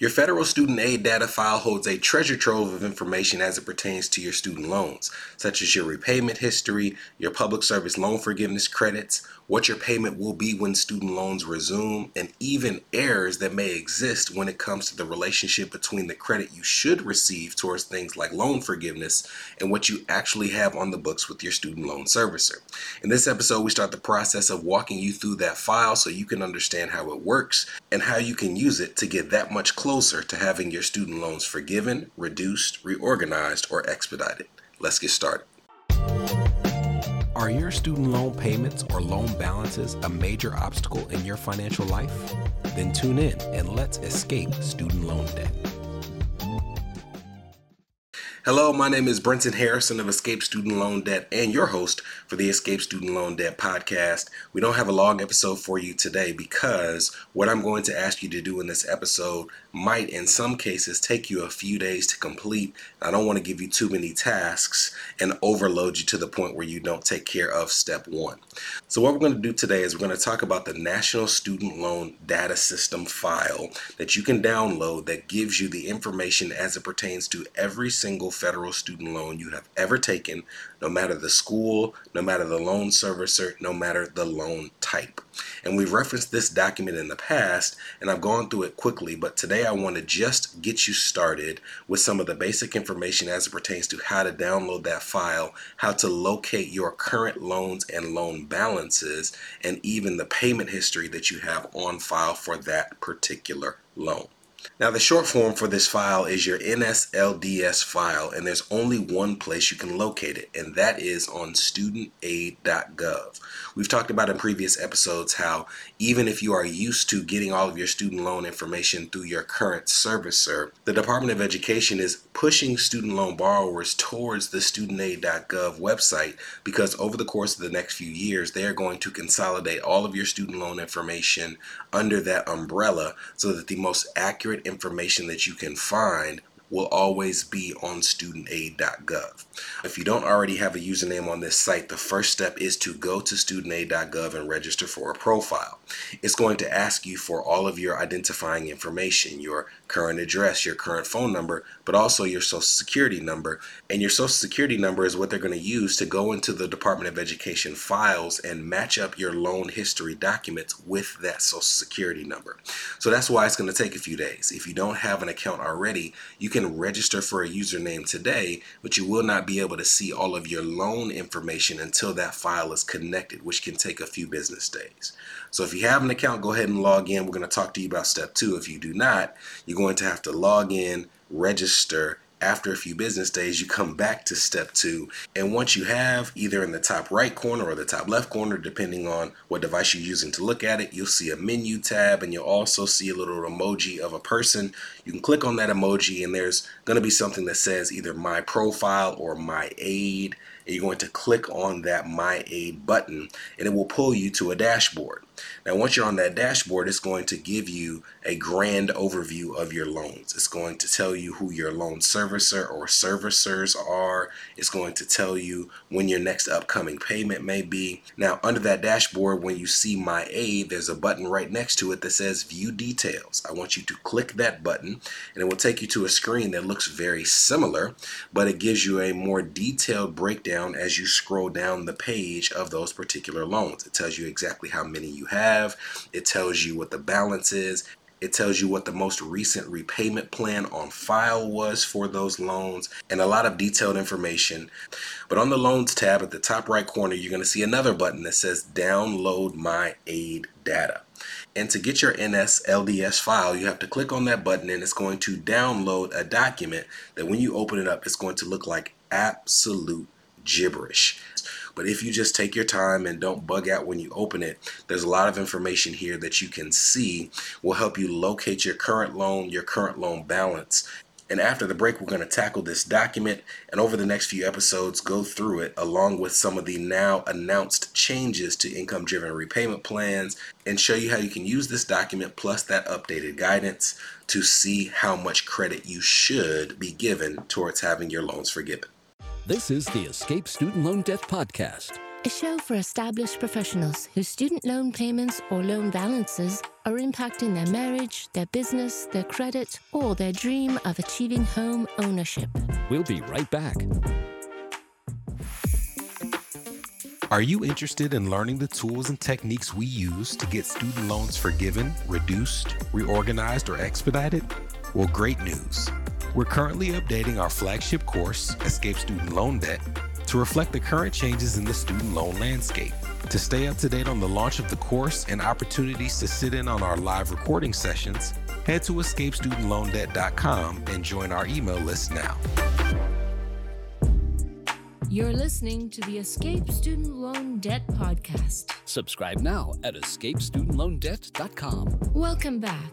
Your federal student aid data file holds a treasure trove of information as it pertains to your student loans, such as your repayment history, your public service loan forgiveness credits, what your payment will be when student loans resume, and even errors that may exist when it comes to the relationship between the credit you should receive towards things like loan forgiveness and what you actually have on the books with your student loan servicer. In this episode, we start the process of walking you through that file so you can understand how it works and how you can use it to get that much closer to having your student loans forgiven, reduced, reorganized, or expedited. Let's get started. Are your student loan payments or loan balances a major obstacle in your financial life? Then tune in and let's escape student loan debt. Hello, my name is Brenton Harrison of Escape Student Loan Debt and your host for the Escape Student Loan Debt podcast. We don't have a long episode for you today because what I'm going to ask you to do in this episode might, in some cases, take you a few days to complete. I don't want to give you too many tasks and overload you to the point where you don't take care of step one. So, what we're going to do today is we're going to talk about the National Student Loan Data System file that you can download that gives you the information as it pertains to every single federal student loan you have ever taken, no matter the school, no matter the loan servicer, no matter the loan type. And we've referenced this document in the past, and I've gone through it quickly, but today I want to just get you started with some of the basic information as it pertains to how to download that file, how to locate your current loans and loan balances, and even the payment history that you have on file for that particular loan. Now the short form for this file is your NSLDS file and there's only one place you can locate it and that is on studentaid.gov. We've talked about in previous episodes how even if you are used to getting all of your student loan information through your current servicer, the Department of Education is pushing student loan borrowers towards the studentaid.gov website because over the course of the next few years they are going to consolidate all of your student loan information under that umbrella so that the most accurate information that you can find will always be on studentaid.gov. If you don't already have a username on this site, the first step is to go to studentaid.gov and register for a profile. It's going to ask you for all of your identifying information, your current address, your current phone number, but also your social security number. And your social security number is what they're going to use to go into the Department of Education files and match up your loan history documents with that social security number. So that's why it's going to take a few days. If you don't have an account already, you can register for a username today, but you will not be able to see all of your loan information until that file is connected, which can take a few business days. So if you have an account, go ahead and log in. We're going to talk to you about step two. If you do not, you're going to have to log in, register, after a few business days, you come back to step two. And once you have, either in the top right corner or the top left corner, depending on what device you're using to look at it, you'll see a menu tab and you'll also see a little emoji of a person. You can click on that emoji, and there's going to be something that says either My Profile or My Aid. And you're going to click on that My Aid button, and it will pull you to a dashboard. Now, once you're on that dashboard, it's going to give you a grand overview of your loans. It's going to tell you who your loan servicer or servicers are. It's going to tell you when your next upcoming payment may be. Now, under that dashboard, when you see My Aid, there's a button right next to it that says View Details. I want you to click that button, and it will take you to a screen that looks very similar, but it gives you a more detailed breakdown as you scroll down the page of those particular loans. It tells you exactly how many you have. It tells you what the balance is. It tells you what the most recent repayment plan on file was for those loans and a lot of detailed information. But on the loans tab at the top right corner, you're going to see another button that says download my aid data. And to get your NSLDS file, you have to click on that button and it's going to download a document that when you open it up, it's going to look like absolute gibberish. But if you just take your time and don't bug out when you open it, there's a lot of information here that you can see will help you locate your current loan, your current loan balance, and after the break, we're going to tackle this document and over the next few episodes go through it along with some of the now announced changes to income driven repayment plans and show you how you can use this document plus that updated guidance to see how much credit you should be given towards having your loans forgiven. This is the Escape Student Loan Debt Podcast, a show for established professionals whose student loan payments or loan balances are impacting their marriage, their business, their credit, or their dream of achieving home ownership. We'll be right back. Are you interested in learning the tools and techniques we use to get student loans forgiven, reduced, reorganized, or expedited? Well, great news. We're currently updating our flagship course, Escape Student Loan Debt, to reflect the current changes in the student loan landscape. To stay up to date on the launch of the course and opportunities to sit in on our live recording sessions, head to escapestudentloandebt.com and join our email list now. You're listening to the Escape Student Loan Debt Podcast. Subscribe now at escapestudentloandebt.com. Welcome back.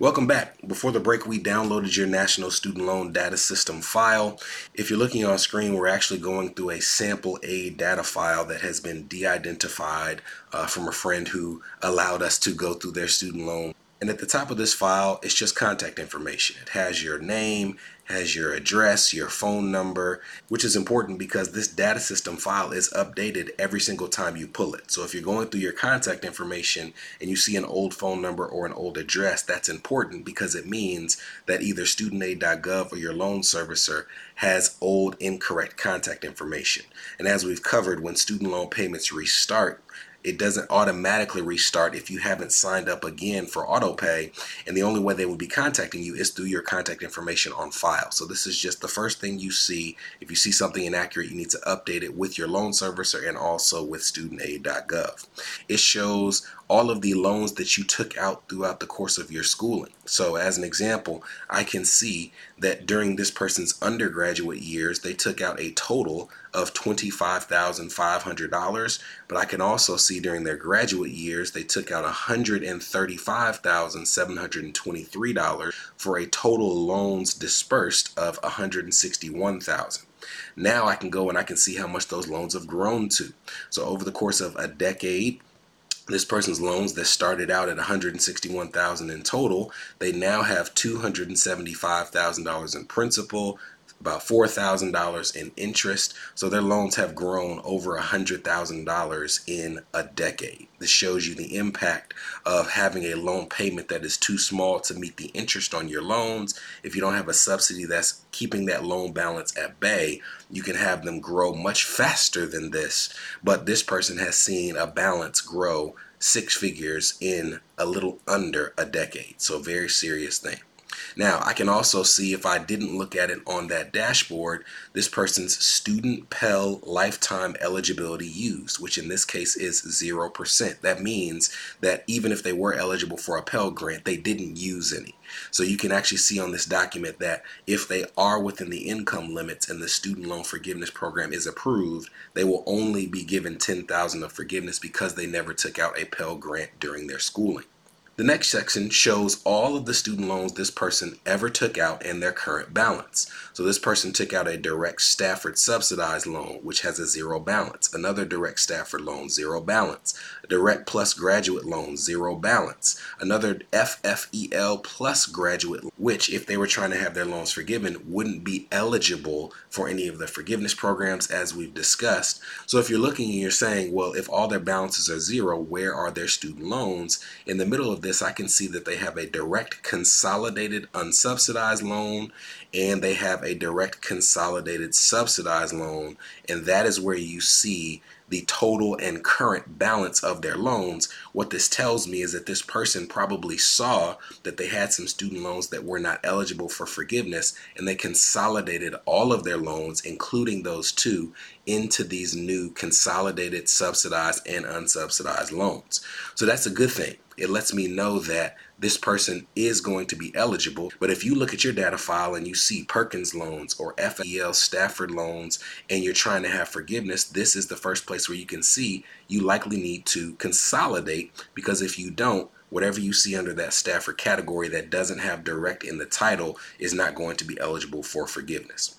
Welcome back. Before the break, we downloaded your National Student Loan Data System file. If you're looking on screen, we're actually going through a sample aid data file that has been de identified uh, from a friend who allowed us to go through their student loan. And at the top of this file, it's just contact information. It has your name, has your address, your phone number, which is important because this data system file is updated every single time you pull it. So if you're going through your contact information and you see an old phone number or an old address, that's important because it means that either studentaid.gov or your loan servicer has old incorrect contact information. And as we've covered, when student loan payments restart, it doesn't automatically restart if you haven't signed up again for autopay. And the only way they would be contacting you is through your contact information on file. So this is just the first thing you see. If you see something inaccurate, you need to update it with your loan servicer and also with studentaid.gov. It shows all of the loans that you took out throughout the course of your schooling. So, as an example, I can see that during this person's undergraduate years, they took out a total of $25,500. But I can also see during their graduate years, they took out $135,723 for a total loans dispersed of 161,000. Now I can go and I can see how much those loans have grown to. So over the course of a decade, this person's loans that started out at 161,000 in total, they now have $275,000 in principal, about $4,000 in interest. So their loans have grown over $100,000 in a decade. This shows you the impact of having a loan payment that is too small to meet the interest on your loans. If you don't have a subsidy that's keeping that loan balance at bay, you can have them grow much faster than this. But this person has seen a balance grow six figures in a little under a decade. So, very serious thing. Now, I can also see if I didn't look at it on that dashboard, this person's student Pell lifetime eligibility used, which in this case is 0%. That means that even if they were eligible for a Pell grant, they didn't use any. So you can actually see on this document that if they are within the income limits and the student loan forgiveness program is approved, they will only be given 10,000 of forgiveness because they never took out a Pell grant during their schooling. The next section shows all of the student loans this person ever took out and their current balance. So this person took out a direct Stafford subsidized loan, which has a zero balance. Another direct Stafford loan, zero balance. Direct plus graduate loan, zero balance. Another FFEL plus graduate, which if they were trying to have their loans forgiven, wouldn't be eligible for any of the forgiveness programs as we've discussed. So if you're looking and you're saying, well, if all their balances are zero, where are their student loans? In the middle of this, I can see that they have a direct consolidated unsubsidized loan and they have a direct consolidated subsidized loan. And that is where you see the total and current balance of their loans. What this tells me is that this person probably saw that they had some student loans that were not eligible for forgiveness and they consolidated all of their loans, including those two, into these new consolidated subsidized and unsubsidized loans. So that's a good thing it lets me know that this person is going to be eligible. But if you look at your data file and you see Perkins loans or FFEL Stafford loans and you're trying to have forgiveness, this is the first place where you can see you likely need to consolidate because if you don't, whatever you see under that Stafford category that doesn't have direct in the title is not going to be eligible for forgiveness.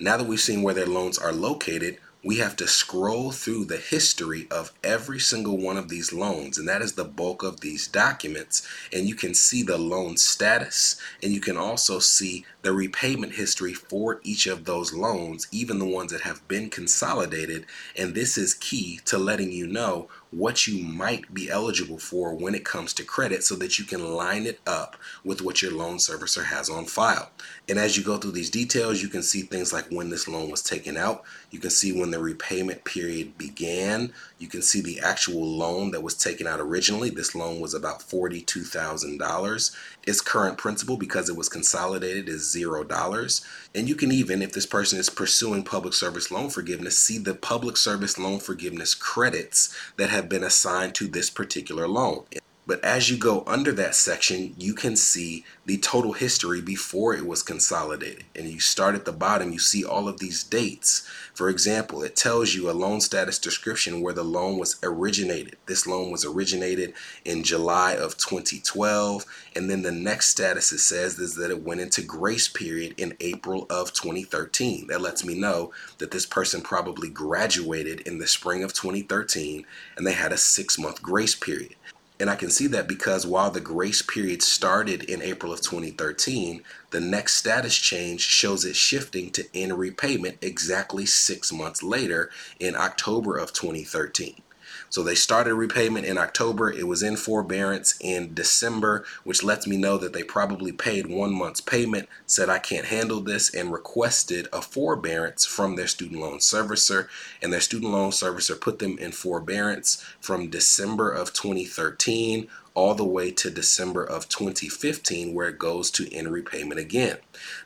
Now that we've seen where their loans are located, we have to scroll through the history of every single one of these loans, and that is the bulk of these documents. And you can see the loan status, and you can also see the repayment history for each of those loans, even the ones that have been consolidated. And this is key to letting you know what you might be eligible for when it comes to credit so that you can line it up with what your loan servicer has on file. And as you go through these details, you can see things like when this loan was taken out. You can see when the repayment period began. You can see the actual loan that was taken out originally. This loan was about $42,000. Its current principal, because it was consolidated, is $0. And you can even, if this person is pursuing public service loan forgiveness, see the public service loan forgiveness credits that have been assigned to this particular loan. But as you go under that section, you can see the total history before it was consolidated. And you start at the bottom, you see all of these dates. For example, it tells you a loan status description where the loan was originated. This loan was originated in July of 2012. And then the next status it says is that it went into grace period in April of 2013. That lets me know that this person probably graduated in the spring of 2013 and they had a six month grace period. And I can see that because while the grace period started in April of 2013, the next status change shows it shifting to in repayment exactly six months later in October of 2013. So they started repayment in October. It was in forbearance in December, which lets me know that they probably paid one month's payment, said I can't handle this, and requested a forbearance from their student loan servicer. And their student loan servicer put them in forbearance from December of 2013 all the way to December of 2015, where it goes to in repayment again.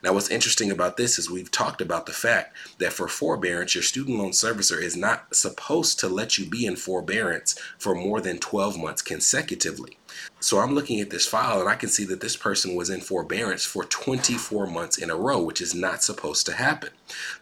Now, what's interesting about this is we've talked about the fact that for forbearance, your student loan servicer is not supposed to let you be in forbearance for more than 12 months consecutively. So I'm looking at this file and I can see that this person was in forbearance for 24 months in a row, which is not supposed to happen.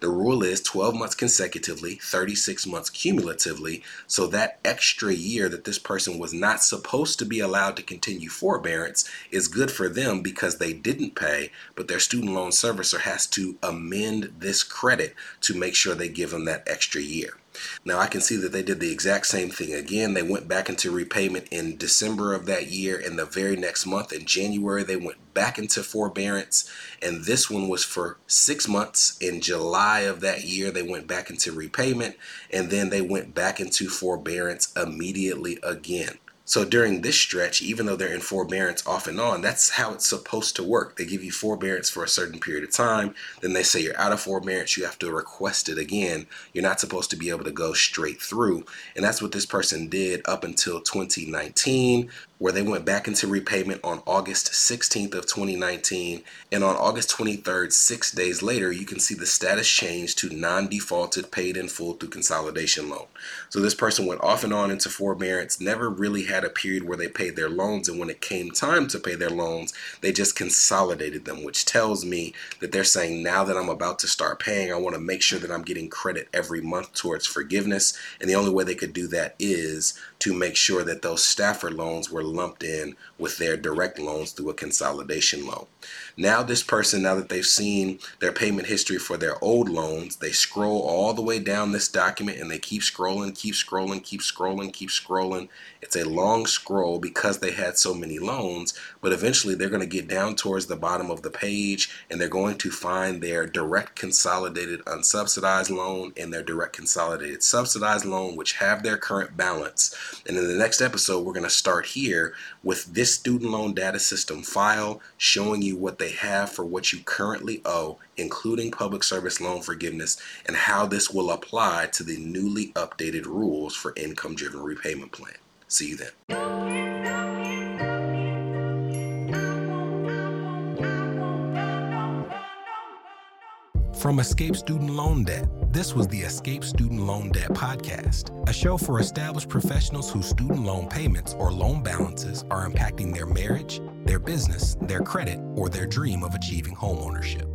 The rule is 12 months consecutively, 36 months cumulatively. So that extra year that this person was not supposed to be allowed to continue forbearance is good for them because they didn't pay, but their student loan servicer has to amend this credit to make sure they give them that extra year. Now I can see that they did the exact same thing again. They went back into repayment in December of that year, and the very next month in January, they went back into forbearance. And this one was for six months. In July of that year, they went back into repayment, and then they went back into forbearance immediately again. So during this stretch, even though they're in forbearance off and on, that's how it's supposed to work. They give you forbearance for a certain period of time. Then they say you're out of forbearance, you have to request it again. You're not supposed to be able to go straight through. And that's what this person did up until 2019 where they went back into repayment on August 16th of 2019 and on August 23rd 6 days later you can see the status change to non-defaulted paid in full through consolidation loan. So this person went off and on into forbearance never really had a period where they paid their loans. And when it came time to pay their loans they just consolidated them which tells me that they're saying now that I'm about to start paying I want to make sure that I'm getting credit every month towards forgiveness. And the only way they could do that is to make sure that those Stafford loans were lumped in with their direct loans through a consolidation loan. Now, this person, now that they've seen their payment history for their old loans, they scroll all the way down this document and they keep scrolling, keep scrolling, keep scrolling, keep scrolling. It's a long scroll because they had so many loans, but eventually they're going to get down towards the bottom of the page and they're going to find their direct consolidated unsubsidized loan and their direct consolidated subsidized loan, which have their current balance. And in the next episode, we're going to start here with this student loan data system file showing you what they have for what you currently owe, including public service loan forgiveness, and how this will apply to the newly updated rules for income driven repayment plan. See you then. From Escape Student Loan Debt, this was the Escape Student Loan Debt Podcast, a show for established professionals whose student loan payments or loan balances are impacting their marriage, their business, their credit, or their dream of achieving homeownership.